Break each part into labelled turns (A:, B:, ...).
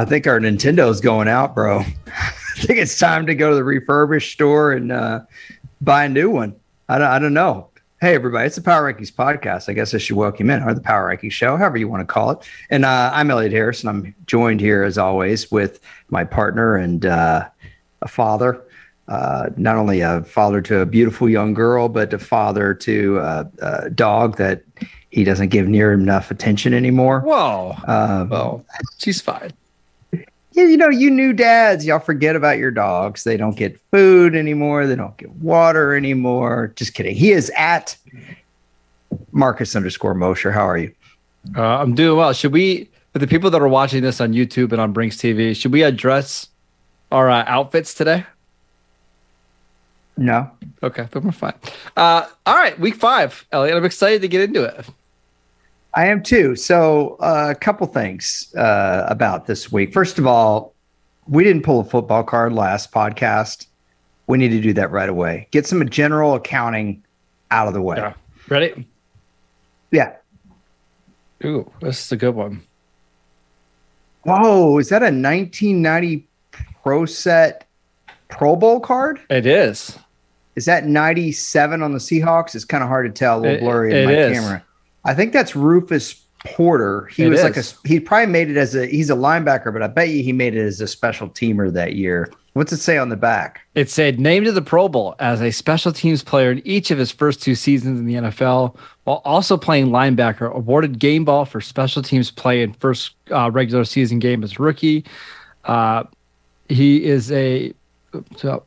A: I think our Nintendo's going out, bro. I think it's time to go to the refurbished store and uh, buy a new one. I don't, I don't know. Hey, everybody, it's the Power Rankings podcast. I guess I should welcome you in, or the Power Rankings show, however you want to call it. And uh, I'm Elliot Harrison. I'm joined here, as always, with my partner and uh, a father. Uh, not only a father to a beautiful young girl, but a father to a, a dog that he doesn't give near enough attention anymore.
B: Whoa.
A: Um,
B: well, she's fine.
A: Yeah, you know, you new dads, y'all forget about your dogs. They don't get food anymore. They don't get water anymore. Just kidding. He is at Marcus underscore Mosher. How are you?
B: Uh, I'm doing well. Should we, for the people that are watching this on YouTube and on Brinks TV, should we address our uh, outfits today?
A: No.
B: Okay, then we're fine. Uh, all right, week five, Elliot. I'm excited to get into it.
A: I am too. So, uh, a couple things uh, about this week. First of all, we didn't pull a football card last podcast. We need to do that right away. Get some general accounting out of the way.
B: Yeah. Ready?
A: Yeah.
B: Ooh, this is a good one.
A: Whoa, is that a 1990 Pro Set Pro Bowl card?
B: It is.
A: Is that 97 on the Seahawks? It's kind of hard to tell, a little
B: It-
A: blurry in
B: it
A: my
B: is.
A: camera. I think that's Rufus Porter. He
B: It
A: was like a he probably made it as a he's a linebacker, but I bet you he made it as a special teamer that year. What's it say on the back?
B: It said named to the Pro Bowl as a special teams player in each of his first two seasons in the NFL, while also playing linebacker. Awarded game ball for special teams play in first uh, regular season game as rookie. Uh, he is a so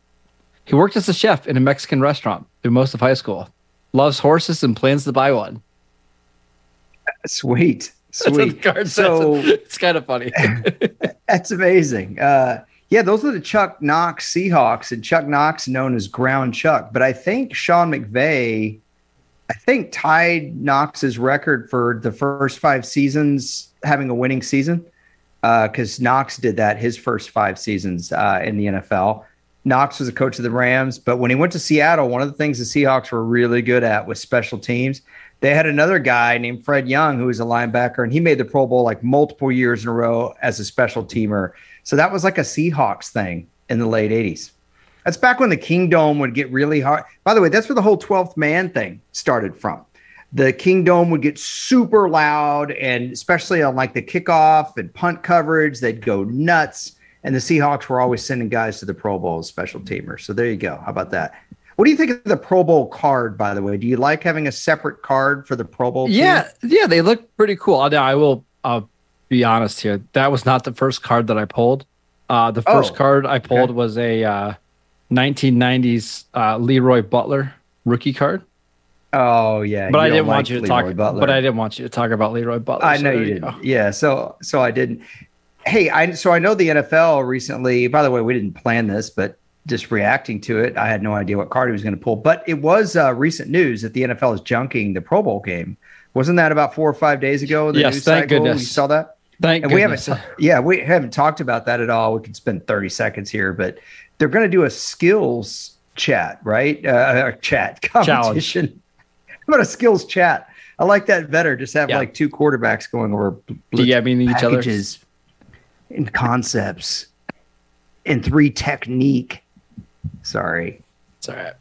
B: he worked as a chef in a Mexican restaurant through most of high school. Loves horses and plans to buy one.
A: Sweet. Sweet.
B: card
A: So.
B: It's kind of funny.
A: that's amazing. Uh yeah, those are the Chuck Knox Seahawks, and Chuck Knox known as Ground Chuck. But I think Sean McVay, I think tied Knox's record for the first five seasons having a winning season. because Knox did that his first five seasons uh, in the NFL. Knox was a coach of the Rams, but when he went to Seattle, one of the things the Seahawks were really good at was special teams. They had another guy named Fredd Young who was a linebacker, and he made the Pro Bowl like multiple years in a row as a special teamer. So that was like a Seahawks thing in the late 80s. That's back when the Kingdome would get really hard. By the way, that's where the whole 12th man thing started from. The Kingdome would get super loud, and especially on like the kickoff and punt coverage, they'd go nuts. And the Seahawks were always sending guys to the Pro Bowl as special teamers. So there you go. How about that? What do you think of the Pro Bowl card, by the way? Do you like having a separate card for the Pro Bowl? team?
B: Yeah, yeah, they look pretty cool. Now I will uh, be honest here. That was not the first card that I pulled. Uh, the first
A: Oh,
B: card I pulled
A: okay.
B: was a uh, 1990s uh, Leroy Butler rookie card.
A: Oh yeah.
B: But I didn't want
A: like
B: you to
A: Leroy
B: talk.
A: Butler.
B: But I didn't want you to talk about Leroy Butler.
A: I
B: so
A: know you didn't. Yeah. So so I didn't. Hey, I so I know the NFL recently. By the way, we didn't plan this, but just reacting to it, I had no idea what card he was going to pull. But it was uh, recent news that the NFL is junking the Pro Bowl game. Wasn't that about four or five days ago? The
B: Yes,
A: news
B: thank
A: cycle?
B: goodness.
A: You saw that?
B: Thank
A: and we haven't yeah we haven't talked about that at all we could spend 30 seconds here but they're going to do a skills chat right uh, a chat competition how about a skills chat i like that better just have
B: Yeah.
A: like two quarterbacks going over
B: DMing each other.
A: and concepts and three technique sorry
B: It's all right.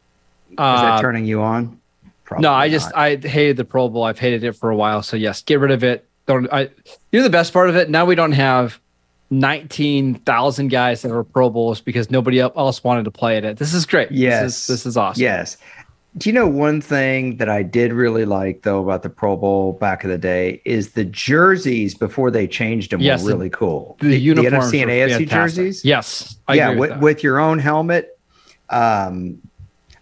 A: is
B: Uh,
A: that turning you on Probably
B: no, I just
A: not.
B: I hated the Pro Bowl. I've hated it for a while. So yes, get rid of it. Don't I? You know the best part of it. Now we don't have nineteen thousand guys that were Pro Bowls because nobody else wanted to play at it. This is great.
A: Yes.
B: this is, this is awesome.
A: Yes. Do you know one thing that I did really like though about the Pro Bowl back in the day is the jerseys before they changed them
B: Yes,
A: were really cool.
B: the, uniforms
A: NFC and
B: were
A: AFC
B: fantastic.
A: jerseys.
B: Yes, I
A: yeah,
B: agree
A: with,
B: with,
A: with your own helmet. Um,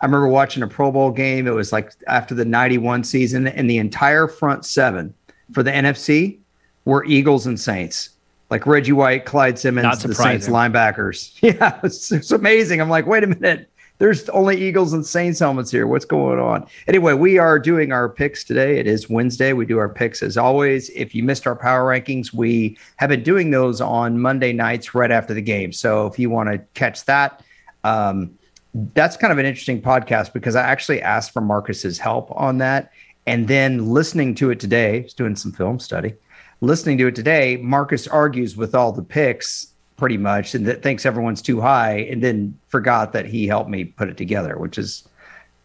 A: I remember watching a Pro Bowl game. It was like after the '91 season, and the entire front seven for the NFC were Eagles and Saints. Like Reggie White, Clyde Simmons, the Saints linebackers. Yeah, it's, it's amazing. I'm like, wait a minute. There's only Eagles and Saints helmets here. What's going on? Anyway, we are doing our picks today. It is Wednesday. We do our picks as always. If you missed our power rankings, we have been doing those on Monday nights right after the game. So if you want to catch that, um, that's kind of an interesting podcast because I actually asked for Marcus's help on that. And then listening to it today, just doing some film study, listening to it today, Marcus argues with all the picks pretty much and that thinks everyone's too high and then forgot that he helped me put it together, which is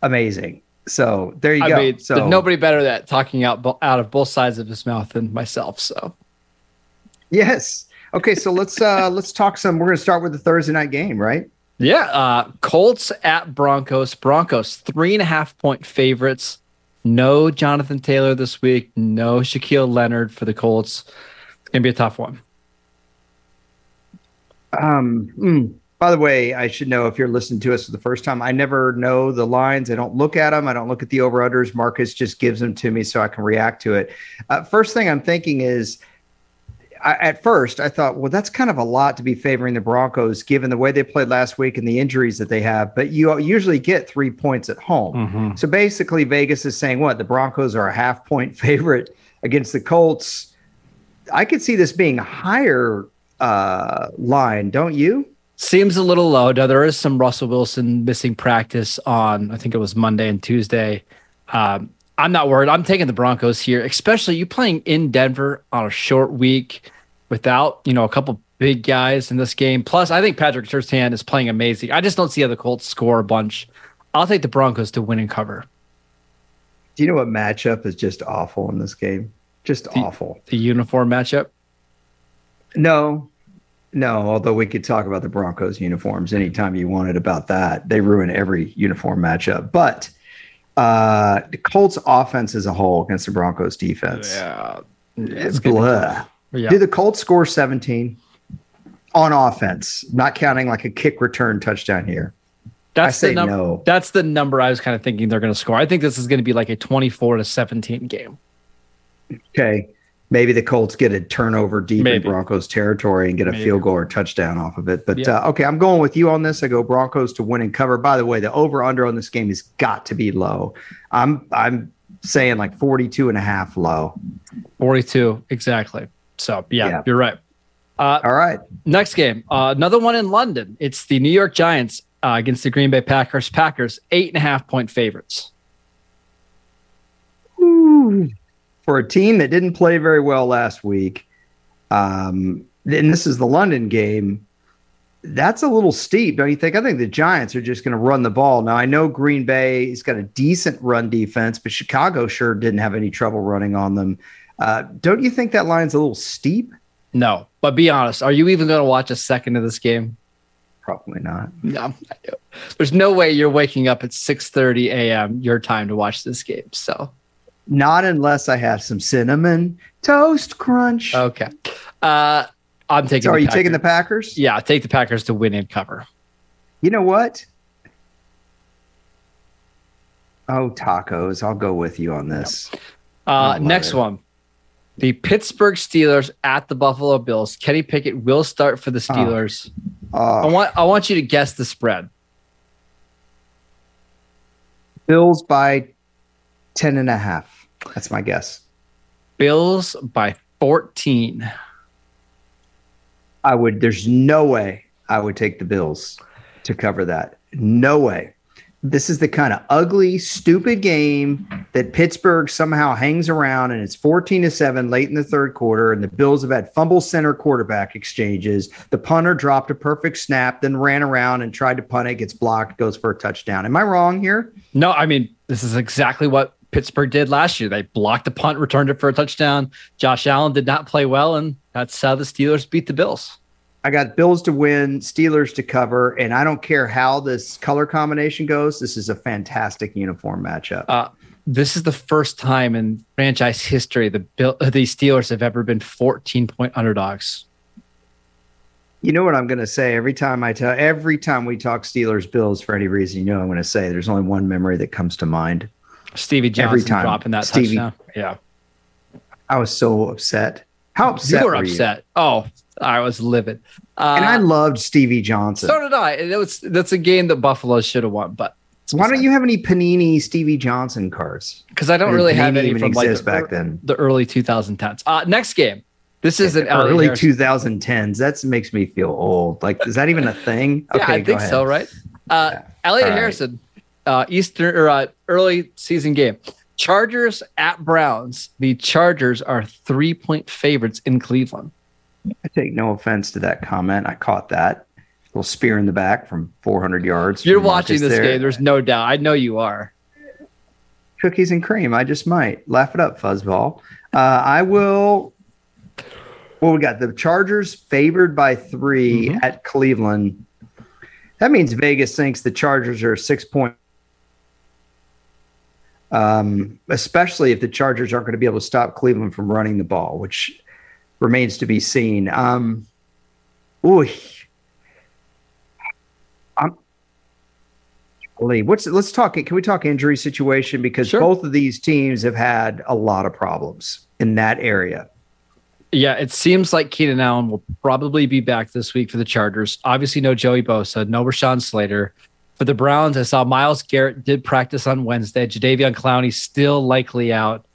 A: amazing. So there you
B: I
A: go.
B: mean,
A: so
B: nobody better at talking out out of both sides of his mouth than myself. So
A: yes. Okay, so let's uh let's talk some. We're gonna start with the Thursday night game, right?
B: Yeah, uh, Colts at Broncos. Broncos three and a half point favorites. No Jonathan Taylor this week. No Shaquille Leonard for the Colts. It's gonna be a tough one.
A: Um, mm, by the way, I should know if you're listening to us for the first time, I never know the lines. I don't look at them. I don't look at the over unders. Marcus just gives them to me so I can react to it. Uh, first thing I'm thinking is, I, at first, I thought, well, that's kind of a lot to be favoring the Broncos given the way they played last week and the injuries that they have. But you usually get three points at home. So basically, Vegas is saying what the Broncos are a half point favorite against the Colts. I could see this being a higher uh, line, don't you?
B: Seems a little low. Now there is some Russell Wilson missing practice on. I think it was Monday and Tuesday. Um, I'm not worried. I'm taking the Broncos here, especially you playing in Denver on a short week without you know a couple big guys in this game. Plus, I think Patrick Surtain is playing amazing. I just don't see how the Colts score a bunch. I'll take the Broncos to win and cover.
A: Do you know what matchup is just awful in this game? Just
B: The-
A: awful.
B: The uniform matchup.
A: No, no. Although we could talk about the Broncos uniforms anytime you wanted about that. They ruin every uniform matchup. But uh, the Colts offense as a whole against the Broncos defense.
B: Yeah.
A: It's blah.
B: Yeah.
A: Do the Colts score 17 on offense, not counting like a kick return touchdown here?
B: That's
A: I say
B: the num-
A: no.
B: That's the number I was kind of thinking they're going to score. I think this is going to be like a 24 to 17 game.
A: Okay. Maybe the Colts get a turnover deep
B: Maybe.
A: in Broncos territory and get a
B: Maybe.
A: field goal or touchdown off of it. But
B: Yeah.
A: uh, okay, I'm going with you on this. I go Broncos to win and cover. By the way, the over under on this game has got to be low. I'm I'm saying like 42 and a half low.
B: 42 exactly. So yeah,
A: Yeah.
B: you're right. Uh,
A: All right.
B: next game, uh, another one in London. It's the New York Giants uh, against the Green Bay Packers. Packers eight and a half point favorites.
A: For a team that didn't play very well last week, um, and this is the London game, that's a little steep, don't you think? I think the Giants are just going to run the ball. Now, I know Green Bay has got a decent run defense, but Chicago sure didn't have any trouble running on them. Uh, don't you think that line's a little steep?
B: No, but be honest, are you even going to watch a second of this game?
A: Probably not.
B: No, there's no way you're waking up at 6:30 a.m. your time to watch this game. So
A: Not unless I have some cinnamon toast crunch.
B: okay, uh, I'm taking.
A: so are
B: the
A: you taking the
B: Packers.
A: Packers?
B: Yeah, take the Packers to win and cover.
A: You know what? Oh, tacos. I'll go with you on this.
B: Uh, next
A: it.
B: one. The Pittsburgh Steelers at the Buffalo Bills. Kenny Pickett will start for the Steelers. I
A: Uh,
B: want I want you to guess the spread.
A: Bills by 10 and a half. That's my guess.
B: Bills by 14.
A: I would, there's no way I would take the Bills to cover that. No way. This is the kind of ugly, stupid game that Pittsburgh somehow hangs around and it's 14 to 7 late in the third quarter. And the Bills have had fumble center quarterback exchanges. The punter dropped a perfect snap, then ran around and tried to punt it, gets blocked, goes for a touchdown. Am I wrong here?
B: No, I mean, this is exactly what Pittsburgh did last year. They blocked the punt, returned it for a touchdown. Josh Allen did not play well, and that's how the Steelers beat the Bills.
A: I got Bills to win, Steelers to cover, and I don't care how this color combination goes. This is a fantastic uniform matchup.
B: Uh, this is the first time in franchise history the Bill, the Steelers have ever been 14 point underdogs.
A: You know what I'm going to say every time I tell every time we talk Steelers Bills for any reason. You know I'm going to say there's only one memory that comes to mind.
B: Stevie Johnson
A: Every time.
B: dropping that
A: Stevie-
B: touchdown. Yeah.
A: I was so upset. How upset
B: you were
A: were
B: upset. Oh, I was livid. Uh,
A: And I loved Stevie Johnson.
B: so did I. It was that's a game that Buffalo should have won, but
A: Why don't you have any Panini Stevie Johnson cards?
B: Because I don't really have any from like the,
A: back then.
B: the early 2010s. Uh, next game. This is an
A: early
B: Harris-
A: 2010s. That makes me feel old. Like, is that even a thing?
B: Yeah, I think
A: ahead.
B: so, right? Uh, Elliot
A: All right.
B: Harrison, uh, Eastern or uh, early season game. Chargers at Browns. The Chargers are three point favorites in Cleveland.
A: I take no offense to that comment. I caught that. Little spear in the back from 400 yards.
B: You're watching this
A: there.
B: game. There's no doubt. I know you are.
A: cookies and cream. I just might laugh it up, fuzzball. Uh, I will. Well, we got the Chargers favored by 3
B: Mhm.
A: at Cleveland. That means Vegas thinks the Chargers are a six point. Um, especially if the Chargers aren't going to be able to stop Cleveland from running the ball, which remains to be seen. Um, ooh, I'm. Lee, what's let's talk. Can we talk injury situation because
B: Sure.
A: both of these teams have had a lot of problems in that area.
B: Yeah, it seems like Keenan Allen will probably be back this week for the Chargers. Obviously, no Joey Bosa, no Rashawn Slater. For the Browns, I saw Myles Garrett did practice on Wednesday. Jadeveon Clowney still likely out,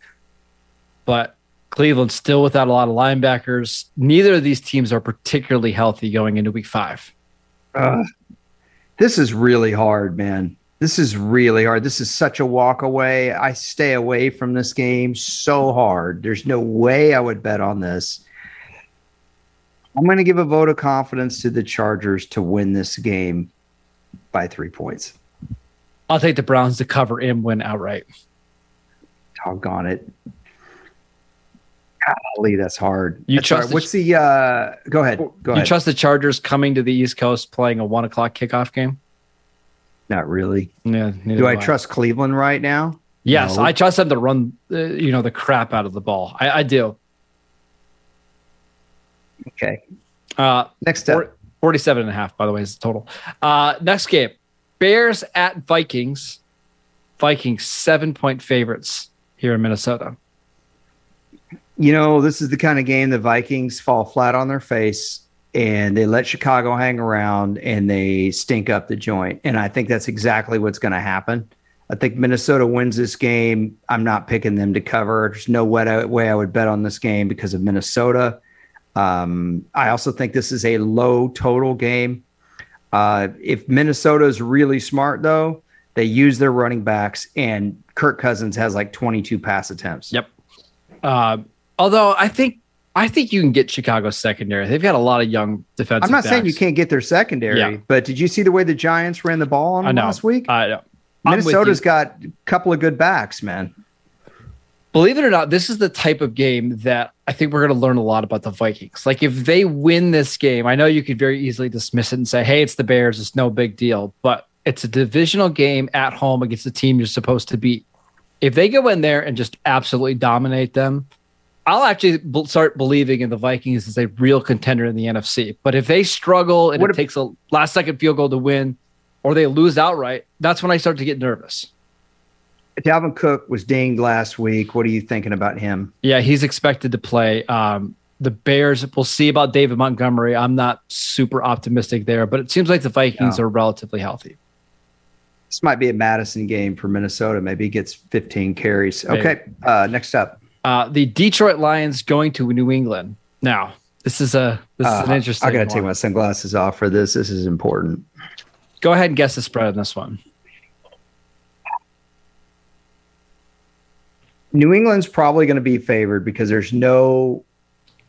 B: but Cleveland still without a lot of linebackers. Neither of these teams are particularly healthy going into Week Five.
A: Ugh. this is really hard, man. This is really hard. This is such a walk away. I stay away from this game so hard. There's no way I would bet on this. I'm going to give a vote of confidence to the Chargers to win this game by three points.
B: I'll take the Browns to cover and win outright.
A: Doggone it. Golly, that's hard.
B: You
A: That's
B: trust
A: hard.
B: the-
A: What's the uh go ahead. Go
B: you
A: ahead.
B: trust the Chargers coming to the East Coast playing a one o'clock kickoff game?
A: Not really.
B: Yeah. neither
A: Do I trust Cleveland right now?
B: Yes,
A: No.
B: I trust them to run, uh, you know, the crap out of the ball. I, I do.
A: Okay.
B: Uh,
A: Next up.
B: Four- 47 and a half, by the way, is the total. Uh, next game Bears at Vikings. Vikings, seven point favorites here in Minnesota.
A: You know, this is the kind of game the Vikings fall flat on their face and they let Chicago hang around and they stink up the joint. And I think that's exactly what's going to happen. I think Minnesota wins this game. I'm not picking them to cover. There's no way I would bet on this game because of Minnesota. Um, I also think this is a low total game. Uh, if Minnesota is really smart, though, they use their running backs, and Kirk Cousins has like 22 pass attempts.
B: Yep. Uh, although I think I think you can get Chicago's secondary. They've got a lot of young defensive.
A: I'm not saying you can't get their secondary,
B: Yeah.
A: but did you see the way the Giants ran the ball on them last week?
B: I know.
A: Minnesota's got a couple of good backs, man.
B: Believe it or not, this is the type of game that I think we're going to learn a lot about the Vikings. Like if they win this game, I know you could very easily dismiss it and say, "Hey, it's the Bears; it's no big deal." But it's a divisional game at home against the team you're supposed to beat. If they go in there and just absolutely dominate them, I'll actually start believing in the Vikings as a real contender in the NFC. But if they struggle and
A: What
B: it
A: if-
B: takes a last second field goal to win, or they lose outright, that's when I start to get nervous.
A: Dalvin Cook was dinged last week. What are you thinking about him?
B: Yeah, he's expected to play. Um, the Bears, we'll see about David Montgomery. I'm not super optimistic there, but it seems like the Vikings
A: No.
B: are relatively healthy.
A: This might be a Mattison game for Minnesota. Maybe he gets 15 carries. Okay, uh, next up.
B: Uh, the Detroit Lions going to New England. Now, this is a this is an
A: Uh,
B: interesting.
A: I got to take my sunglasses off for this. This is important.
B: Go ahead and guess the spread on this one.
A: New England's probably going to be favored because there's no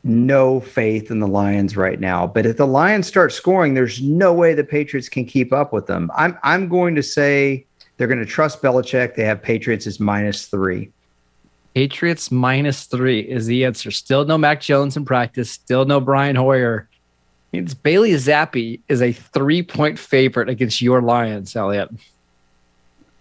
A: no faith in the Lions right now. But if the Lions start scoring, there's no way the Patriots can keep up with them. I'm I'm going to say they're going to trust Belichick. They have Patriots as minus three.
B: Patriots minus three is the answer. Still no Mac Jones in practice. Still no Brian Hoyer. It's Bailey Zappe is a three point favorite against your Lions, Elliot.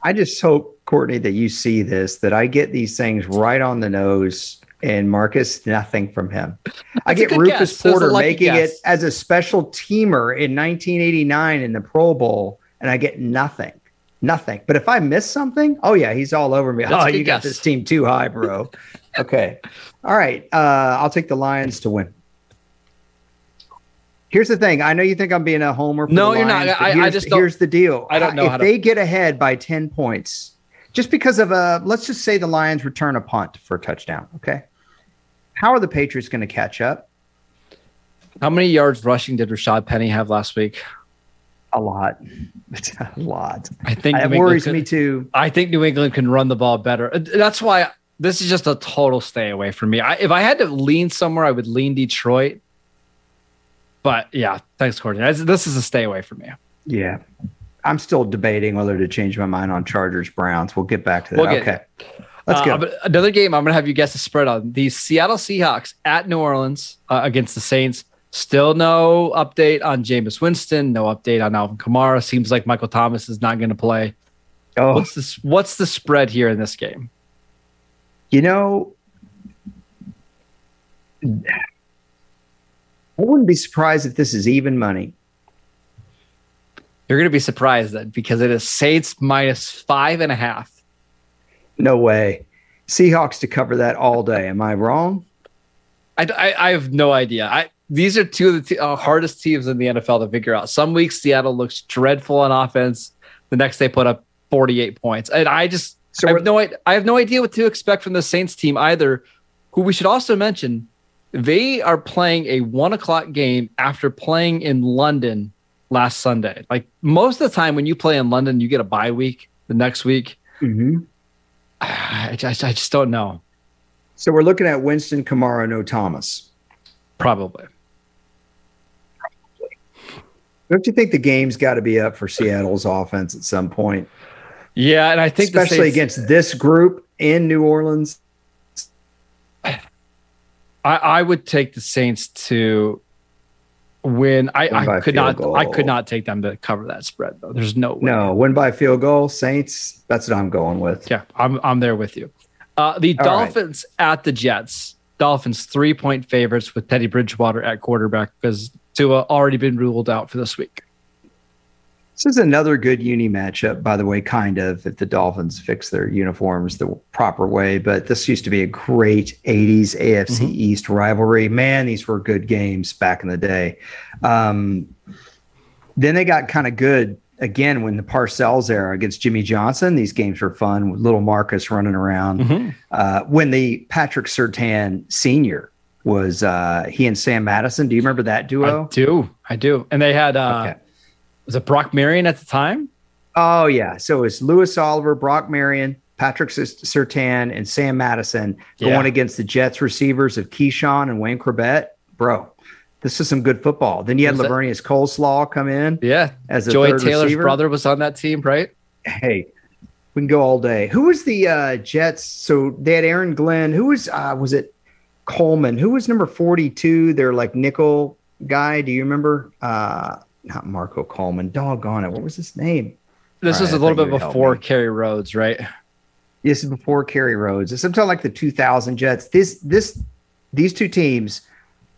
A: I just hope, Courtney, that you see this, that I get these things right on the nose and Marcus, nothing from him. I
B: That's a
A: get Rufus
B: guess. That was a
A: Porter making
B: guess.
A: it as a special teamer in 1989 in the Pro Bowl, and I get nothing. Nothing. But if I miss something, oh yeah, he's all over me.
B: That's
A: oh, you got this team too high, bro. okay. All right. Uh, I'll take the Lions to win. Here's the thing. I know you think I'm being a homer. For
B: No, you're not.
A: Lions,
B: I- I just don't-
A: here's the deal.
B: I don't know
A: If
B: to-
A: they get ahead by 10 points, just because of a, let's just say the Lions return a punt for a touchdown. Okay. How are the Patriots going to catch up?
B: How many yards rushing did Rashaad Penny have last week?
A: A lot. A lot.
B: I think
A: It worries
B: could-
A: me too.
B: I think New England can run the ball better. Uh, That's why this is just a total stay away from me. I, if I had to lean somewhere, I would lean Detroit. But yeah, thanks, Courtney. This- is a stay away from me.
A: Yeah. I'm still debating whether to change my mind on Chargers Browns. We'll get back to that.
B: We'll
A: okay. Let's
B: Uh,
A: go.
B: but another game I'm going to have you guess the spread on. The Seattle Seahawks at New Orleans uh, against the Saints. Still no update on Jameis Winston. No update on Alvin Kamara. Seems like Michael Thomas is not going to play.
A: oh,
B: What's this? What's the spread here in this game?
A: you know, I wouldn't be surprised if this is even money.
B: You're going to be surprised then because it is Saints minus five and a half.
A: No way. Seahawks to cover that all day. Am I wrong?
B: I, I, I have no idea. I these are two of the te- uh, hardest teams in the NFL to figure out. Some weeks Seattle looks dreadful on offense. The next they put up 48 points, and I just
A: So
B: I have no I, have no idea what to expect from the Saints team either. Who we should also mention, they are playing a one o'clock game after playing in London last Sunday. Like most of the time when you play in London, you get a bye week the next week.
A: Mhm.
B: I just, I just don't know.
A: So we're looking at Winston, Kamara, no Thomas.
B: Probably.
A: Don't you think the game's got to be up for Seattle's offense at some point,
B: Yeah, and I think
A: especially against this group in New Orleans?
B: I, I would take the Saints to win. I,
A: Win
B: I could not. I could not take them to cover that spread though. There's no way.
A: No, win by field goal, Saints. That's what I'm going with.
B: Yeah, I'm I'm there with you. Uh, the
A: All right.
B: Dolphins at the Jets. Dolphins three point favorites with Teddy Bridgewater at quarterback because Tua already been ruled out for this week.
A: This is another good uni matchup, by the way, kind of, if the Dolphins fix their uniforms the proper way. But this used to be a great 80s AFC
B: Mhm.
A: East rivalry. Man, these were good games back in the day. Um, then they got kind of good again when the Parcells era against Jimmy Johnson. These games were fun with little Marcus running around. Uh, when the Patrick Surtain Sr. was uh, he and Sam Madison. Do you remember that duo?
B: I do, I do, and they had uh,
A: Okay.
B: was it Brock Marion at the time?
A: Oh yeah, so it's Louis Oliver, Brock Marion, Patrick Surtain, and Sam Madison
B: Yeah.
A: going against the Jets receivers of Keyshawn and Wayne Chrebet. Bro, this is some good football. Then you had Laveranues Coleslaw come in
B: Yeah,
A: as a third
B: Taylor's
A: receiver.
B: brother was on that team, right?
A: Hey, we can go all day. Who was the uh, Jets? So they had Aaron Glenn. Who was uh, was it Coleman? Who was number forty two? Their like nickel guy. Do you remember? Uh, not Marco Coleman. Doggone it. What was his name?
B: This
A: All
B: was
A: right,
B: a little bit
A: you would help
B: before. Kerry Rhodes, right?
A: This is before Kerry Rhodes. It's something like the 2000 Jets. This this these two teams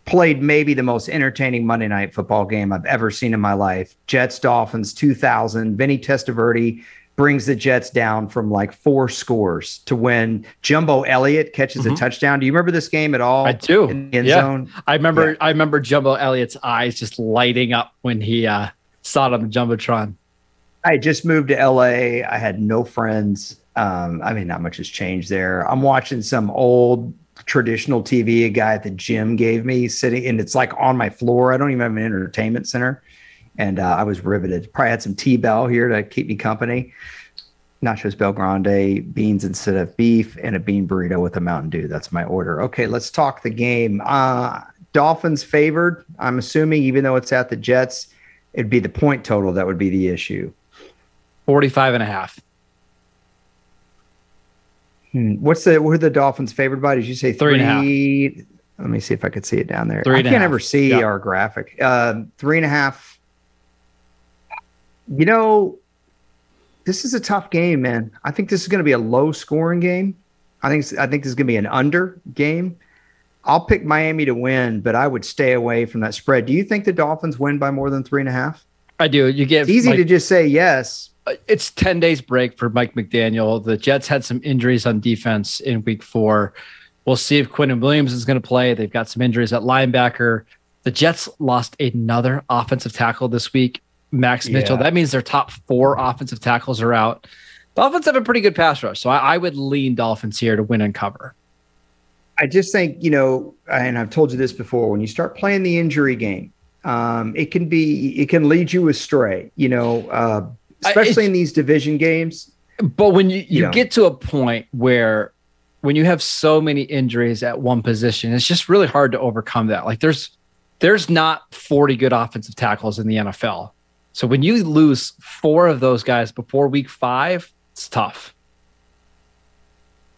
A: played maybe the most entertaining Monday night football game I've ever seen in my life. Jets Dolphins 2000. Vinny Testaverde brings the Jets down from like four scores to when Jumbo Elliott catches a
B: Mhm.
A: touchdown. Do you remember this game at all?
B: I do.
A: In the end
B: Yeah.
A: zone.
B: I remember
A: Yeah.
B: I remember Jumbo Elliott's eyes just lighting up when he uh, saw it on the Jumbotron.
A: I just moved to LA. I had no friends. Um, I mean, not much has changed there. I'm watching some old traditional TV a guy at the gym gave me sitting, and it's like on my floor. I don't even have an entertainment center. And uh, I was riveted. Probably had some T Bell here to keep me company. Nachos Bel Grande, beans instead of beef, and a bean burrito with a Mountain Dew. That's my order. Okay, let's talk the game. Uh, Dolphins favored, I'm assuming, even though it's at the Jets, it'd be the point total that would be the issue.
B: 45 and a half.
A: Hmm. What's the what are the Dolphins favored by? Did you say
B: Three and a half.
A: three? Let me see if I could see it down there.
B: Three
A: I can't ever see
B: Yeah.
A: our graphic. Uh, three and a half. You know, this is a tough game, man. I think this is going to be a low scoring game. I think I think this is going to be an under game. I'll pick Miami to win, but I would stay away from that spread. Do you think the Dolphins win by more than three and a half?
B: I do. You get
A: It's easy
B: like,
A: to just say yes.
B: Uh, it's 10 days break for Mike McDaniel. The Jets had some injuries on defense in week four. We'll see if Quinnen Williams is going to play. They've got some injuries at linebacker. The Jets lost another offensive tackle this week, Max Mitchell.
A: Yeah.
B: That means their top four offensive tackles are out. Dolphins have a pretty good pass rush, so I, I would lean Dolphins here to win and cover.
A: I just think, you know, and I've told you this before, when you start playing the injury game, um, it can be it can lead you astray. You know, uh, especially in these division games.
B: But when you, you, you get to a point where when you have so many injuries at one position, it's just really hard to overcome that. Like there's there's not 40 good offensive tackles in the NFL. So when you lose four of those guys before week five, it's tough.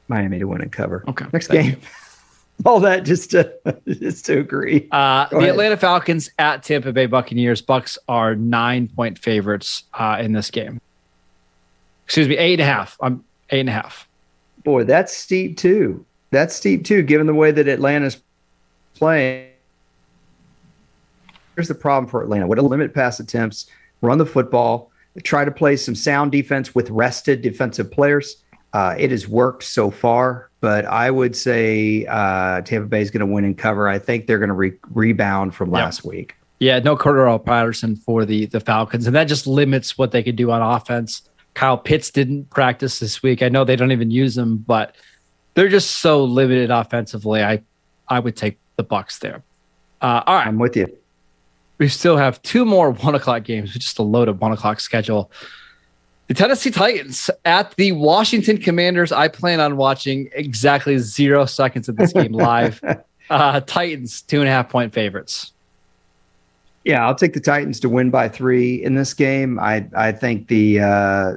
A: Miami to win and cover.
B: Okay.
A: Next game. All that just to just to agree.
B: Uh, the ahead. Atlanta Falcons at Tampa Bay Buccaneers. Bucks are nine point favorites uh, in this game. Excuse me, eight and a half. I'm eight and a half.
A: Boy, that's steep too. That's steep too, given the way that Atlanta's playing. Here's the problem for Atlanta: what a limit pass attempts, run the football, try to play some sound defense with rested defensive players. Uh, it has worked so far, but I would say uh, Tampa Bay is going to win and cover. I think they're going to re- rebound from last week.
B: Yeah, no Cordarrelle Patterson for the the Falcons, and that just limits what they could do on offense. Kyle Pitts didn't practice this week. I know they don't even use him, but they're just so limited offensively. I I would take the Bucks there. Uh, all right,
A: I'm with you.
B: We still have two more one o'clock games, just a loaded one o'clock schedule. The Tennessee Titans at the Washington Commanders. I plan on watching exactly zero seconds of this game live. uh, Titans, two and a half point favorites.
A: Yeah, I'll take the Titans to win by three in this game. I I think the uh,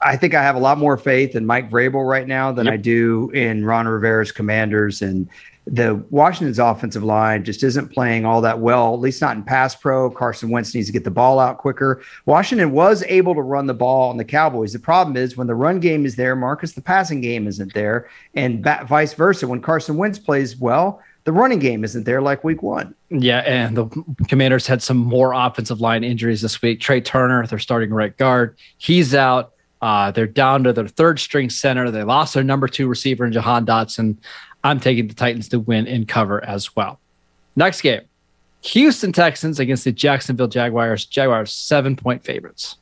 A: I think I have a lot more faith in Mike Vrabel right now than yep. I do in Ron Rivera's Commanders, and the Washington's offensive line just isn't playing all that well, at least not in pass pro. Carson Wentz needs to get the ball out quicker. Washington was able to run the ball on the Cowboys. The problem is when the run game is there, Marcus, the passing game isn't there, and vice versa. When Carson Wentz plays well, the running game isn't there like week one.
B: Yeah, and the Commanders had some more offensive line injuries this week. Trai Turner, their starting right guard, he's out. Uh, they're down to their third string center. They lost their number two receiver in Jahan Dotson. I'm taking the Titans to win and cover as well. Next game Houston Texans against the Jacksonville Jaguars. Jaguars, seven point favorites.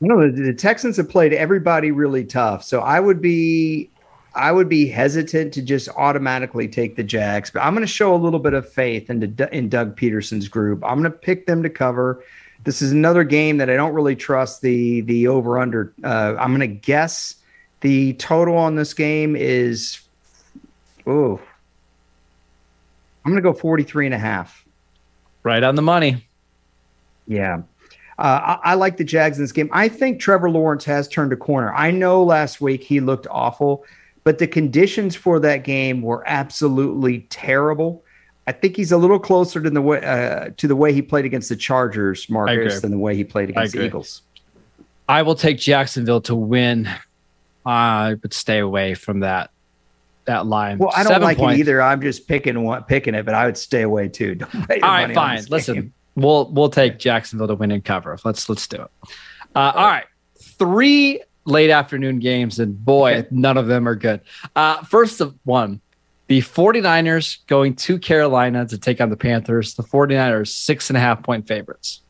A: Know, the, Texans have played everybody really tough. So I would be I would be hesitant to just automatically take the Jags, but I'm going to show a little bit of faith into in Doug Pederson's group. I'm going to pick them to cover. This is another game that I don't really trust the the over under. Uh, I'm going to guess the total on this game is oh I'm going to go 43 and a half.
B: Right on the money.
A: Yeah. Uh, I, I, like the Jags in this game. I think Trevor Lawrence has turned a corner. I know last week he looked awful, but the conditions for that game were absolutely terrible. I think he's a little closer to the way uh, to the way he played against the Chargers, Marcus, than the way he played against the Eagles.
B: I will take Jacksonville to win. I would stay away from that that line.
A: Well, I don't Seven like points. it either. I'm just picking one, picking it, but I would stay away too.
B: All right, fine. Listen, we'll we'll take Jacksonville to win and cover. Let's let's do it. Uh, all right, three late afternoon games, and boy, none of them are good. Uh, first of one, the 49ers going to Carolina to take on the Panthers. The 49ers, six and a half point favorites.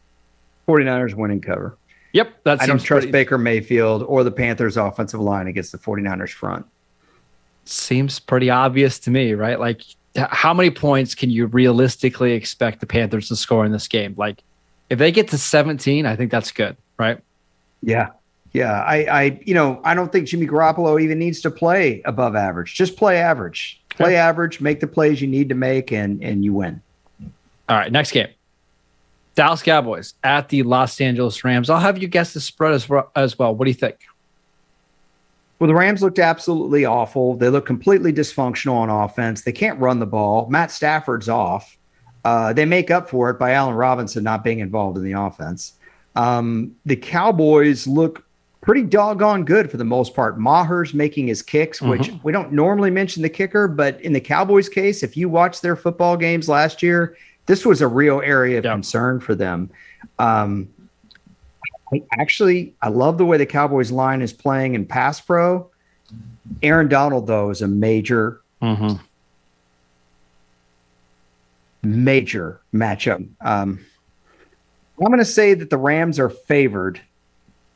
A: 49ers winning cover.
B: Yep.
A: That I don't trust pretty, Baker Mayfield or the Panthers offensive line against the 49ers front.
B: Seems pretty obvious to me, right? Like, how many points can you realistically expect the Panthers to score in this game? Like, if they get to 17, I think that's good, right?
A: Yeah. Yeah. I, I, you know, I don't think Jimmy Garoppolo even needs to play above average. Just play average play okay. average, make the plays you need to make, and and you win.
B: All right, next game. Dallas Cowboys at the Los Angeles Rams. I'll have you guess the spread as, as well. What do you think?
A: Well, the Rams looked absolutely awful. They look completely dysfunctional on offense. They can't run the ball. Matt Stafford's off. Uh, they make up for it by Allen Robinson not being involved in the offense. Um, the Cowboys look pretty doggone good for the most part. Maher's making his kicks, which mm-hmm. we don't normally mention the kicker, but in the Cowboys case, if you watch their football games last year, this was a real area of concern for them. Um, I actually, I love the way the Cowboys line is playing in pass pro. Aaron Donald, though, is a major, mm-hmm. major matchup. Um, I'm going to say that the Rams are favored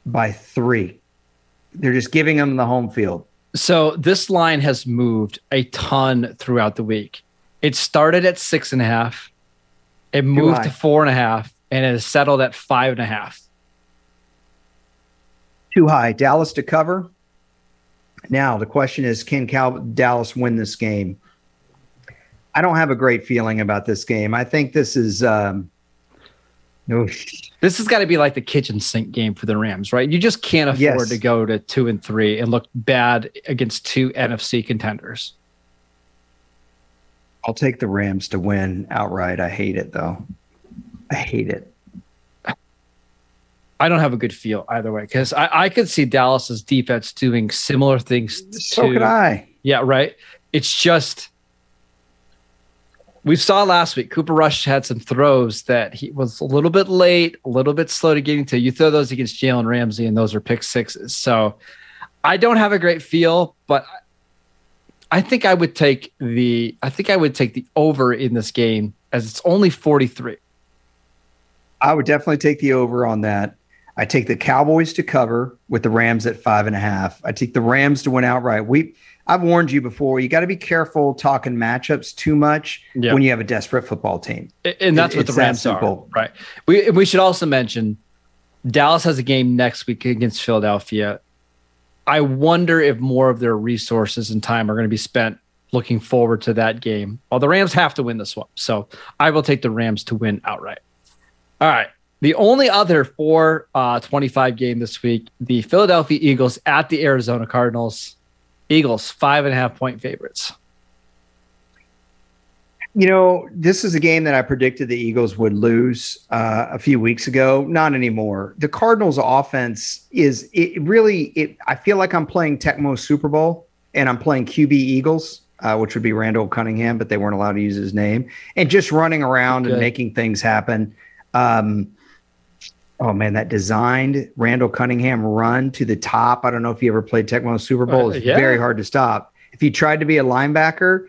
A: by three. They're just giving them the home field.
B: So this line has moved a ton throughout the week. It started at six and a half. It moved to four and a half, and it has settled at five and a half.
A: Too high. Dallas to cover. Now the question is, can Cal- Dallas win this game? I don't have a great feeling about this game. I think this is. Um,
B: this has got to be like the kitchen sink game for the Rams, right? You just can't afford yes. to go to two and three and look bad against two NFC contenders.
A: I'll take the Rams to win outright. I hate it though. I hate it.
B: I don't have a good feel either way because I, I could see Dallas's defense doing similar things.
A: So to, could I.
B: Yeah, right. It's just we saw last week Cooper Rush had some throws that he was a little bit late, a little bit slow to getting to. You throw those against Jalen Ramsey, and those are pick sixes. So I don't have a great feel, but I think I would take the I think I would take the over in this game as it's only 43.
A: I would definitely take the over on that. I take the Cowboys to cover with the Rams at five and a half. I take the Rams to win outright. We I've warned you before. You got to be careful talking matchups too much yeah. when you have a desperate football team,
B: and that's it, what the Rams are. Right. We we should also mention Dallas has a game next week against Philadelphia. I wonder if more of their resources and time are going to be spent looking forward to that game. Well, the Rams have to win this one, so I will take the Rams to win outright. All right. The only other 4 uh, 25 game this week, the Philadelphia Eagles at the Arizona Cardinals. Eagles, five and a half point favorites.
A: You know, this is a game that I predicted the Eagles would lose uh, a few weeks ago. Not anymore. The Cardinals' offense is it really. It I feel like I'm playing Tecmo Super Bowl and I'm playing QB Eagles, uh, which would be Randall Cunningham, but they weren't allowed to use his name, and just running around and making things happen. Um, oh man, that designed Randall Cunningham run to the top. I don't know if you ever played Tecmo Super Bowl. Uh, it's yeah. very hard to stop. If you tried to be a linebacker,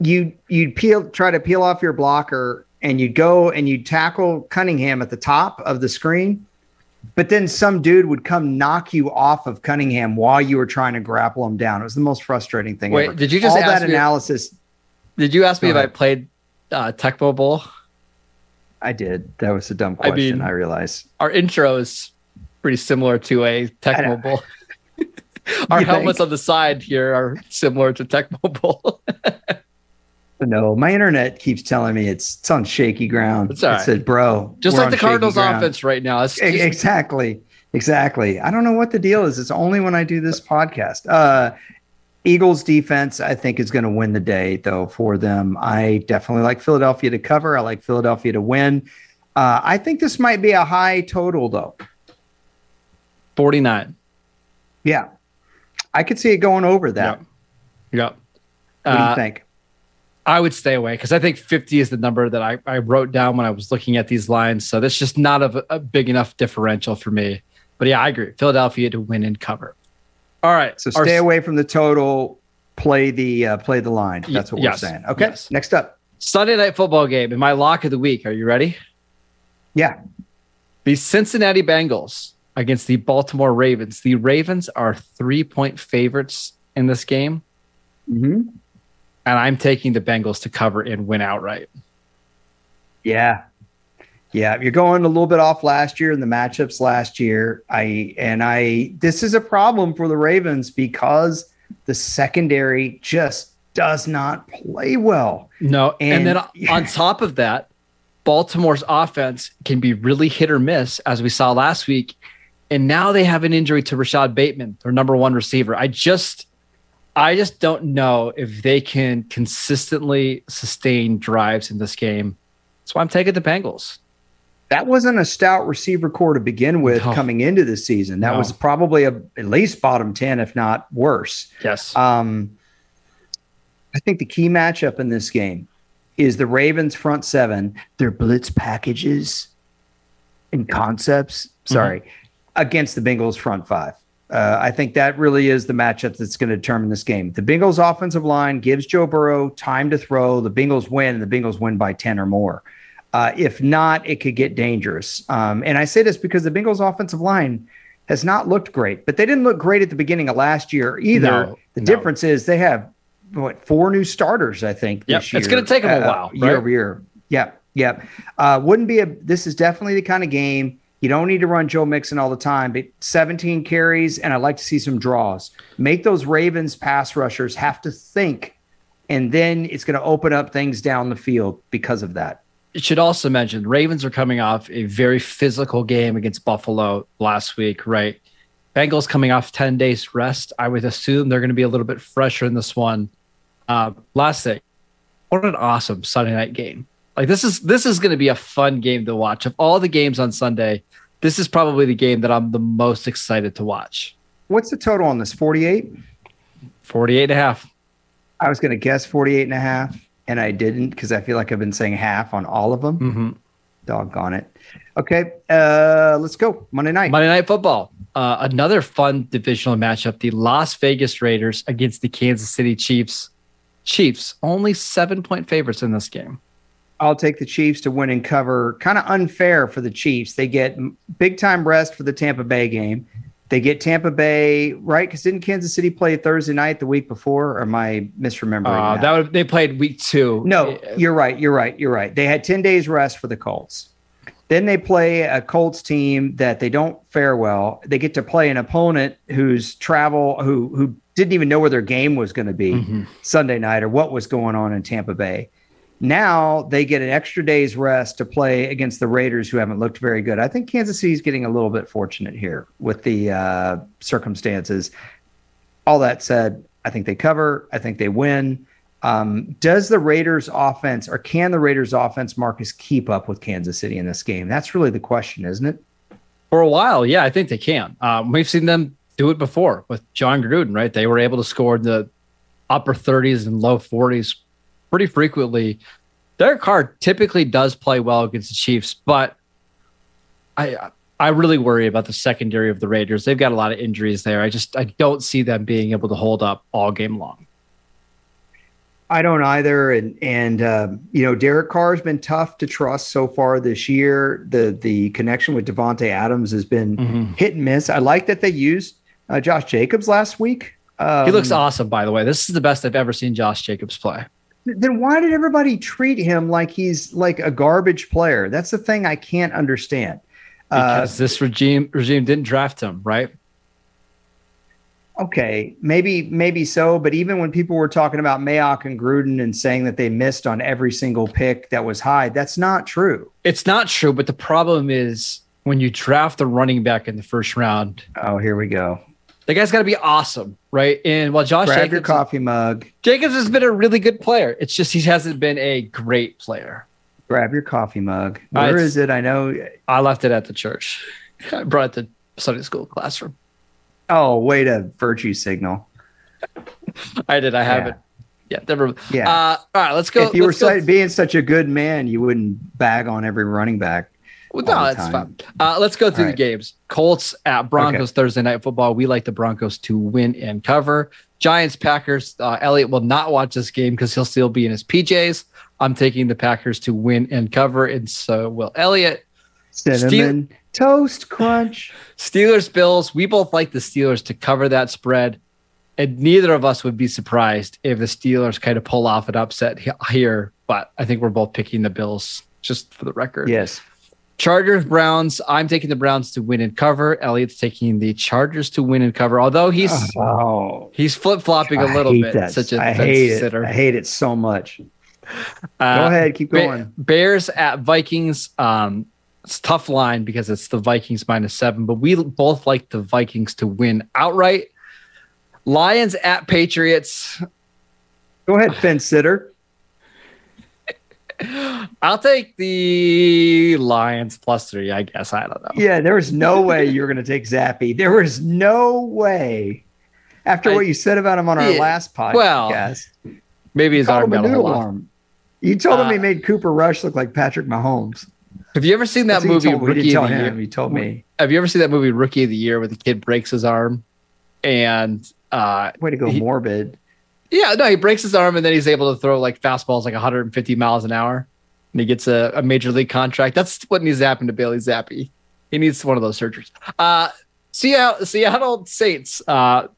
A: you you'd peel try to peel off your blocker and you'd go and you'd tackle Cunningham at the top of the screen. But then some dude would come knock you off of Cunningham while you were trying to grapple him down. It was the most frustrating thing.
B: Wait,
A: ever.
B: did you just
A: all that analysis?
B: Did you ask me if I played uh, Tecmo Bowl?
A: I did. That was a dumb question. I, mean, I realize.
B: Our intro is pretty similar to a Tecmo Bowl. our helmets think? on the side here are similar to Tecmo Bowl.
A: no, my internet keeps telling me it's it's on shaky ground. It's all right. It said, bro.
B: Just like the Cardinals offense right now. It's
A: just- exactly. Exactly. I don't know what the deal is. It's only when I do this podcast. Uh, Eagles defense, I think, is going to win the day, though, for them. I definitely like Philadelphia to cover. I like Philadelphia to win. Uh, I think this might be a high total, though.
B: 49.
A: Yeah. I could see it going over that.
B: Yep. yep.
A: What do you uh, think?
B: I would stay away because I think 50 is the number that I, I wrote down when I was looking at these lines. So that's just not a, a big enough differential for me. But yeah, I agree. Philadelphia to win and cover. All right.
A: So stay Our, away from the total. Play the uh, play the line. That's what yes, we're saying. Okay. Yes. Next up,
B: Sunday night football game in my lock of the week. Are you ready?
A: Yeah.
B: The Cincinnati Bengals against the Baltimore Ravens. The Ravens are three point favorites in this game.
A: Mm-hmm.
B: And I'm taking the Bengals to cover and win outright.
A: Yeah, yeah, you're going a little bit off last year in the matchups last year. I and I this is a problem for the Ravens because the secondary just does not play well.
B: No, and, and then yeah. on top of that, Baltimore's offense can be really hit or miss, as we saw last week. And now they have an injury to Rashod Bateman, their number one receiver. I just I just don't know if they can consistently sustain drives in this game. That's why I'm taking the Bengals
A: that wasn't a stout receiver core to begin with no. coming into the season. That no. was probably a, at least bottom 10, if not worse.
B: Yes.
A: Um, I think the key matchup in this game is the Ravens front seven, their blitz packages and concepts, mm-hmm. sorry, mm-hmm. against the Bengals front five. Uh, I think that really is the matchup that's going to determine this game. The Bengals offensive line gives Joe Burrow time to throw. The Bengals win, and the Bengals win by 10 or more. Uh, if not, it could get dangerous. Um, and I say this because the Bengals offensive line has not looked great, but they didn't look great at the beginning of last year either.
B: No,
A: the
B: no.
A: difference is they have what four new starters, I think.
B: Yep,
A: This year,
B: it's gonna take 'em a while,
A: year
B: right?
A: over year. Yep, yep. Uh, wouldn't be a. This is definitely the kind of game you don't need to run Joe Mixon all the time. But 17 carries, and I'd like to see some draws. Make those Ravens pass rushers have to think, and then it's going to open up things down the field because of that.
B: It should also mention the Ravens are coming off a very physical game against Buffalo last week, right? Bengals coming off 10 days rest. I would assume they're going to be a little bit fresher in this one. Uh, last thing, what an awesome Sunday night game. Like this is this is going to be a fun game to watch. Of all the games on Sunday, this is probably the game that I'm the most excited to watch.
A: What's the total on this? 48?
B: 48 and a half.
A: I was going to guess 48 and a half, and I didn't because I feel like I've been saying half on all of them.
B: Mm-hmm.
A: Doggone it. Okay, uh, let's go. Monday night.
B: Monday Night Football. Uh, another fun divisional matchup. The Las Vegas Raiders against the Kansas City Chiefs. Chiefs only seven point favorites in this game.
A: I'll take the Chiefs to win and cover. Kind of unfair for the Chiefs. They get big time rest for the Tampa Bay game. They get Tampa Bay right because didn't Kansas City play Thursday night the week before? Or am I misremembering?
B: Uh,
A: that?
B: that would they played week two.
A: No, you're right. You're right. You're right. They had 10 days rest for the Colts. Then they play a Colts team that they don't fare well. They get to play an opponent who's travel who who didn't even know where their game was going to be
B: Mhm.
A: Sunday night or what was going on in Tampa Bay. Now they get an extra day's rest to play against the Raiders, who haven't looked very good. I think Kansas City's getting a little bit fortunate here with the uh, circumstances. All that said, I think they cover. I think they win. Um, does the Raiders offense or can the Raiders offense, Marcus, keep up with Kansas City in this game? That's really the question, isn't it?
B: For a while, yeah, I think they can. Um, we've seen them do it before with Jon Gruden, right? They were able to score in the upper 30s and low 40s pretty frequently. Derek Carr typically does play well against the Chiefs, but I I really worry about the secondary of the Raiders. They've got a lot of injuries there. I just I don't see them being able to hold up all game long.
A: I don't either, and and um, you know Derek Carr has been tough to trust so far this year. The the connection with Davante Adams has been
B: Mhm.
A: hit and miss. I like that they used uh, Josh Jacobs last week. Um,
B: He looks awesome, by the way. This is the best I've ever seen Josh Jacobs play.
A: Then why did everybody treat him like he's like a garbage player? That's the thing I can't understand. Uh,
B: this regime regime didn't draft him, right?
A: Okay, maybe maybe so, but even when people were talking about Mayock and Gruden and saying that they missed on every single pick that was high, that's not true.
B: It's not true, but the problem is when you draft a running back in the first round,
A: Oh, here we go.
B: The guy's got to be awesome, right? And while Josh
A: Grab your
B: Jacobs,
A: coffee mug.
B: Jacobs has been a really good player, it's just he hasn't been a great player.
A: Grab your coffee mug.
B: Uh,
A: Where
B: it's-
A: is it? I know.
B: I left it at the church. I brought it to Sunday school classroom.
A: Oh, wait a virtue signal.
B: I did. I have
A: Yeah.
B: it. Yeah, never.
A: Yeah.
B: Uh, all right, let's go.
A: if you were
B: go-
A: being such a good man, you wouldn't bag on every running back.
B: Well, no, it's fine. Uh, let's go through
A: All
B: the
A: right.
B: games. Colts at Broncos Thursday night football. We like the Broncos to win and cover. Giants Packers. Uh, Elliot will not watch this game because he'll still be in his PJs. I'm taking the Packers to win and cover, and so will Elliot.
A: Cinnamon toast crunch.
B: Steelers Bills. We both like the Steelers to cover that spread, and neither of us would be surprised if the Steelers kind of pull off an upset here. But I think we're both picking the Bills, just for the record.
A: Yes.
B: Chargers, Browns. I'm taking the Browns to win and cover. Elliot's taking the Chargers to win and cover. Although he's
A: Oh,
B: he's flip flopping a little bit.
A: that.
B: Such a
A: I hate it.
B: sitter.
A: I hate it so much.
B: Uh,
A: Go ahead, keep going.
B: Bears at Vikings. Um, it's a tough line because it's the Vikings minus seven, but we both like the Vikings to win outright. Lions at Patriots.
A: Go ahead, fence sitter.
B: I'll take the Lions plus three. I guess I don't know.
A: Yeah, there was no way you were going to take Zappe. There was no way. After
B: I-
A: what you said about him on our
B: Yeah,
A: last podcast,
B: well, Maybe his arm got a
A: noodle arm. You told him he
B: Uh,
A: made Cooper Rush look like Patrick Mahomes.
B: Have you ever seen that movie?
A: He told me. He
B: Rookie of the
A: him.
B: Year?
A: He told me.
B: Have you ever seen that movie Rookie of the Year where the kid breaks his arm and uh
A: Way to go,
B: He-
A: morbid.
B: Yeah, no, he breaks his arm and then he's able to throw like fastballs like 150 miles an hour and he gets a, a major league contract. That's what needs to happen to Bailey Zappe. He needs one of those surgeries. Uh Seattle, Seattle Saints. Uh,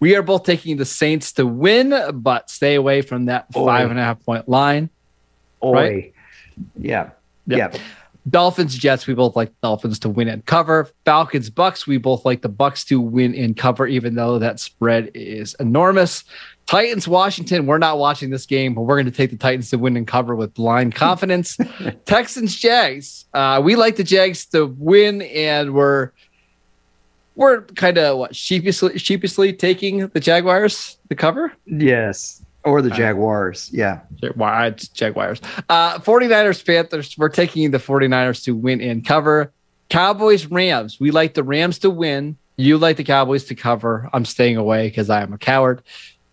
B: we are both taking the Saints to win, but stay away from that
A: Oy.
B: five and a half point line.
A: Oi.
B: Right?
A: Yeah.
B: Yeah.
A: Yeah.
B: Dolphins, Jets, we both like Dolphins to win and cover. Falcons, Bucks, we both like the Bucks to win and cover, even though that spread is enormous. Titans, Washington, we're not watching this game, but we're going to take the Titans to win and cover with blind confidence. Texans, Jags, uh, we like the Jags to win, and we're we're kind of what sheepishly, sheepishly taking the Jaguars to cover.
A: Yes. Or the
B: Uh,
A: Jaguars. Yeah.
B: Why Jaguars. Uh 49ers, Panthers. We're taking the 49ers to win and cover. Cowboys, Rams. We like the Rams to win. You like the Cowboys to cover. I'm staying away because I am a coward.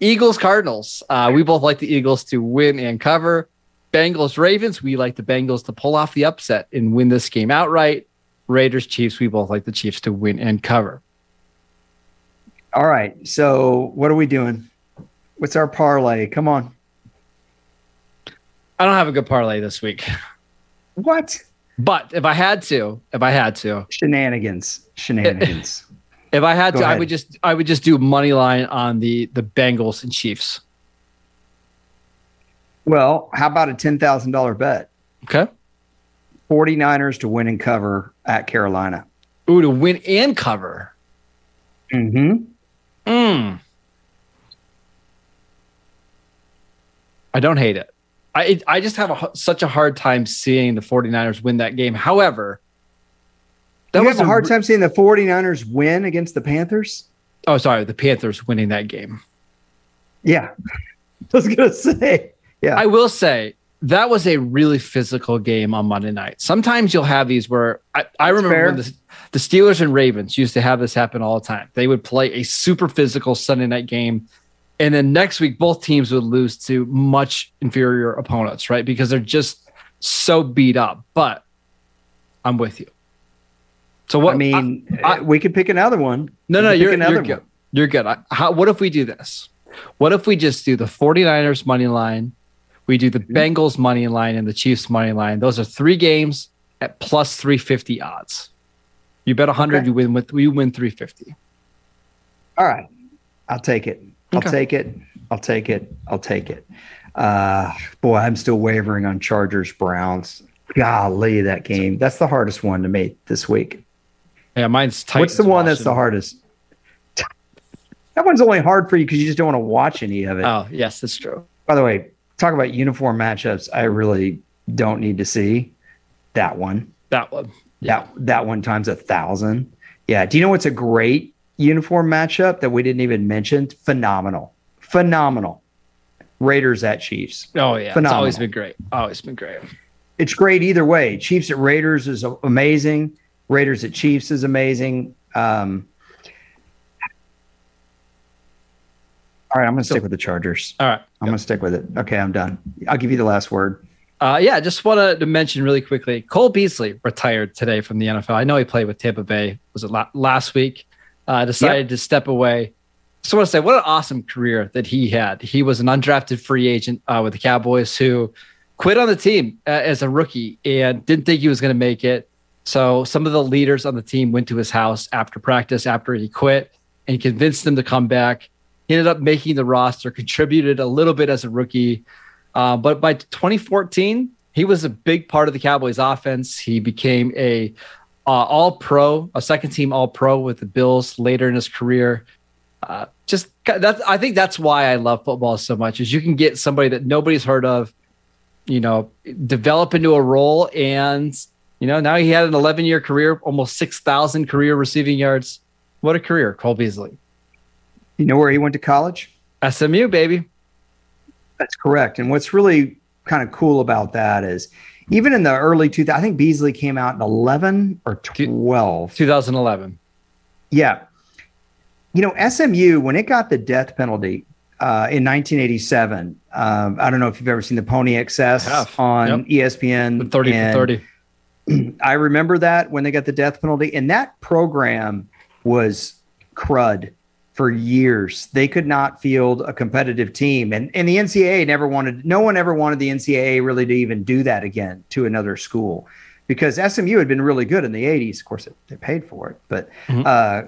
B: Eagles, Cardinals. Uh, we both like the Eagles to win and cover. Bengals, Ravens. We like the Bengals to pull off the upset and win this game outright. Raiders, Chiefs. We both like the Chiefs to win and cover.
A: All right. So what are we doing? What's our parlay? Come on.
B: I don't have a good parlay this week,
A: What?
B: but if I had to, if I had to,
A: Shenanigans. Shenanigans.
B: If I had
A: Go
B: to, I would just I would just do money line on the the Bengals and Chiefs.
A: well, how about a $10,000 bet?
B: Okay.
A: 49ers to win and cover at Carolina.
B: Ooh, to win and cover.
A: Mm-hmm.
B: Mm. I don't hate it. I it, I just have a, such a hard time seeing the 49ers win that game. However,
A: That you
B: was
A: have a hard time seeing the 49ers win against the Panthers?
B: Oh, sorry, the Panthers winning that game.
A: Yeah. I was going to say. Yeah.
B: I will say that was a really physical game on Monday night. Sometimes you'll have these where I, I remember when the, the Steelers and Ravens used to have this happen all the time. They would play a super physical Sunday night game. And then next week, both teams would lose to much inferior opponents, right? Because they're just so beat up. But I'm with you. So what
A: I mean,
B: I-
A: we could pick another one.
B: no,
A: We
B: no, you're,
A: another
B: you're good.
A: one.
B: You're good. I, how, what if we do this? What if we just do the 49ers money line? We do the
A: Mm-hmm.
B: Bengals money line and the Chiefs money line. Those are three games at plus 350 odds. You bet 100,
A: Okay.
B: you win with you win 350.
A: All right. I'll take it. I'll
B: Okay.
A: take it. I'll take it. I'll take it. Uh, boy, I'm still wavering on Chargers Browns. Golly, that game. That's the hardest one to make this week.
B: Yeah, mine's tight.
A: What's the one that's the hardest? That one's only hard for you because you just don't want to watch any of it.
B: Oh, yes, that's true.
A: By the way, talk about uniform matchups. I really don't need to see that one.
B: That one.
A: That that one times a thousand. Yeah. Do you know what's a great uniform matchup that we didn't even mention? Phenomenal. Phenomenal. Raiders at Chiefs.
B: Oh, yeah. It's always been great. Always been great.
A: It's great either way. Chiefs at Raiders is amazing. Raiders at Chiefs is amazing. Um, all right, I'm going to stick with the Chargers.
B: All right.
A: I'm going to stick with it. Okay, I'm done. I'll give you the last word.
B: Uh, yeah, just wanted to mention really quickly Cole Beasley retired today from the NFL. I know he played with Tampa Bay, was it la- last week? Uh, decided to step away. So I want to say, what an awesome career that he had. He was an undrafted free agent uh, with the Cowboys who quit on the team uh, as a rookie and didn't think he was going to make it. So some of the leaders on the team went to his house after practice, after he quit, and convinced him to come back. He ended up making the roster, contributed a little bit as a rookie. Uh, but by 2014, he was a big part of the Cowboys offense. He became a uh, all pro, a second team all pro with the Bills later in his career. Uh, just I think that's why I love football so much is you can get somebody that nobody's heard of, you know, develop into a role. And, you know, now he had an 11 year career, almost 6,000 career receiving yards. What a career, Cole Beasley.
A: You know where he went to college?
B: SMU, baby.
A: That's correct. And what's really kind of cool about that is even in the early 2000s, I think Beasley came out in 11 or 12.
B: 2011.
A: Yeah. You know, SMU, when it got the death penalty uh, in 1987, um, I don't know if you've ever seen the Pony Excess on E ESPN.
B: The 30
A: and
B: for 30.
A: I remember that when they got the death penalty, and that program was crud for years. They could not field a competitive team, and and the NCAA never wanted. No one ever wanted the NCAA really to even do that again to another school. because SMU had been really good in the 80s. Of course, they paid for it. But mm-hmm. uh,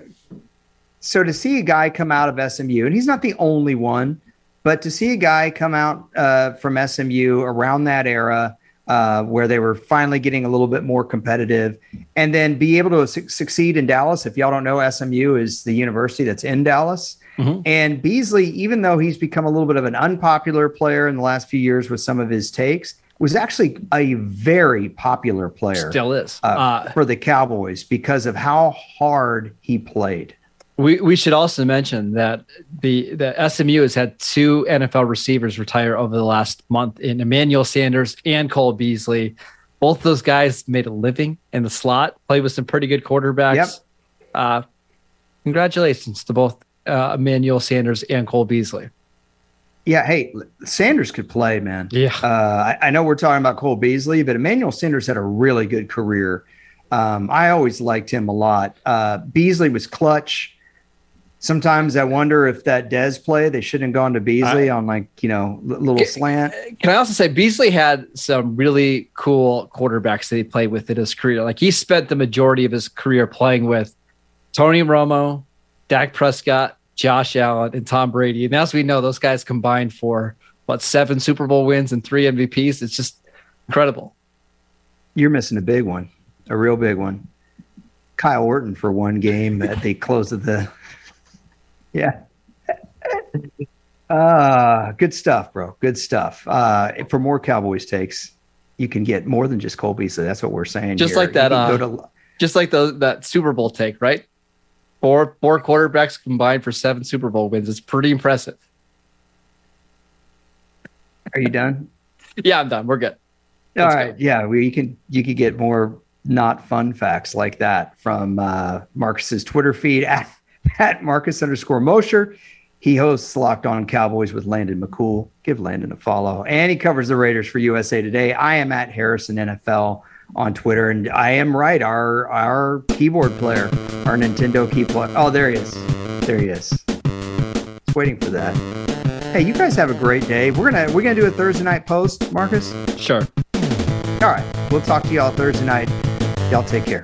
A: so to see a guy come out of SMU, and he's not the only one, but to see a guy come out uh, from SMU around that era uh, where they were finally getting a little bit more competitive and then be able to su- succeed in Dallas. If y'all don't know, SMU is the university that's in Dallas. Mm-hmm. And Beasley, even though he's become a little bit of an unpopular player in the last few years with some of his takes, was actually a very popular player.
B: Still is
A: uh, uh, for the Cowboys because of how hard he played.
B: We we should also mention that the the SMU has had two NFL receivers retire over the last month in Emmanuel Sanders and Cole Beasley. Both those guys made a living in the slot, played with some pretty good quarterbacks. Yep. Uh, congratulations to both uh, Emmanuel Sanders and Cole Beasley.
A: Yeah, hey, Sanders could play, man.
B: Yeah,
A: uh, I, I, know we're talking about Cole Beasley, but Emmanuel Sanders had a really good career. Um, I always liked him a lot. Uh, Beasley was clutch. Sometimes I wonder if that Dez play they shouldn't have gone to Beasley I, on like you know little can, slant.
B: Can I also say Beasley had some really cool quarterbacks that he played with in his career. Like he spent the majority of his career playing with Tony Romo, Dak Prescott, Josh Allen, and Tom Brady. And as we know, those guys combined for what seven Super Bowl wins and three MVPs. It's just incredible.
A: You're missing a big one, a real big one. Kyle Orton for one game at the close of the. Yeah. Uh, good stuff, bro. Good stuff. Uh, for more Cowboys takes, you can get more than just Cole Beasley. That's what we're saying.
B: Just here. like that. Uh, to, just like the that Super Bowl take, right? Four four quarterbacks combined for seven Super Bowl wins. It's pretty impressive.
A: Are you done?
B: yeah, I'm done. We're good.
A: All Let's right. Go. Yeah, we you can you could get more not fun facts like that from uh, Marcus's Twitter feed at, at Marcus underscore Mosher. He hosts Locked On Cowboys with Landon McCool. Give Landon a follow. And he covers the Raiders for USA Today. I am at Harrison NFL on Twitter. And I am right. Our our keyboard player, our Nintendo keyboard. Oh, there he is. There he is. Just waiting for that. Hey, you guys have a great day. We're gonna we're gonna do a Thursday night post, Marcus.
B: Sure.
A: All right. We'll talk to y'all Thursday night. Y'all take care.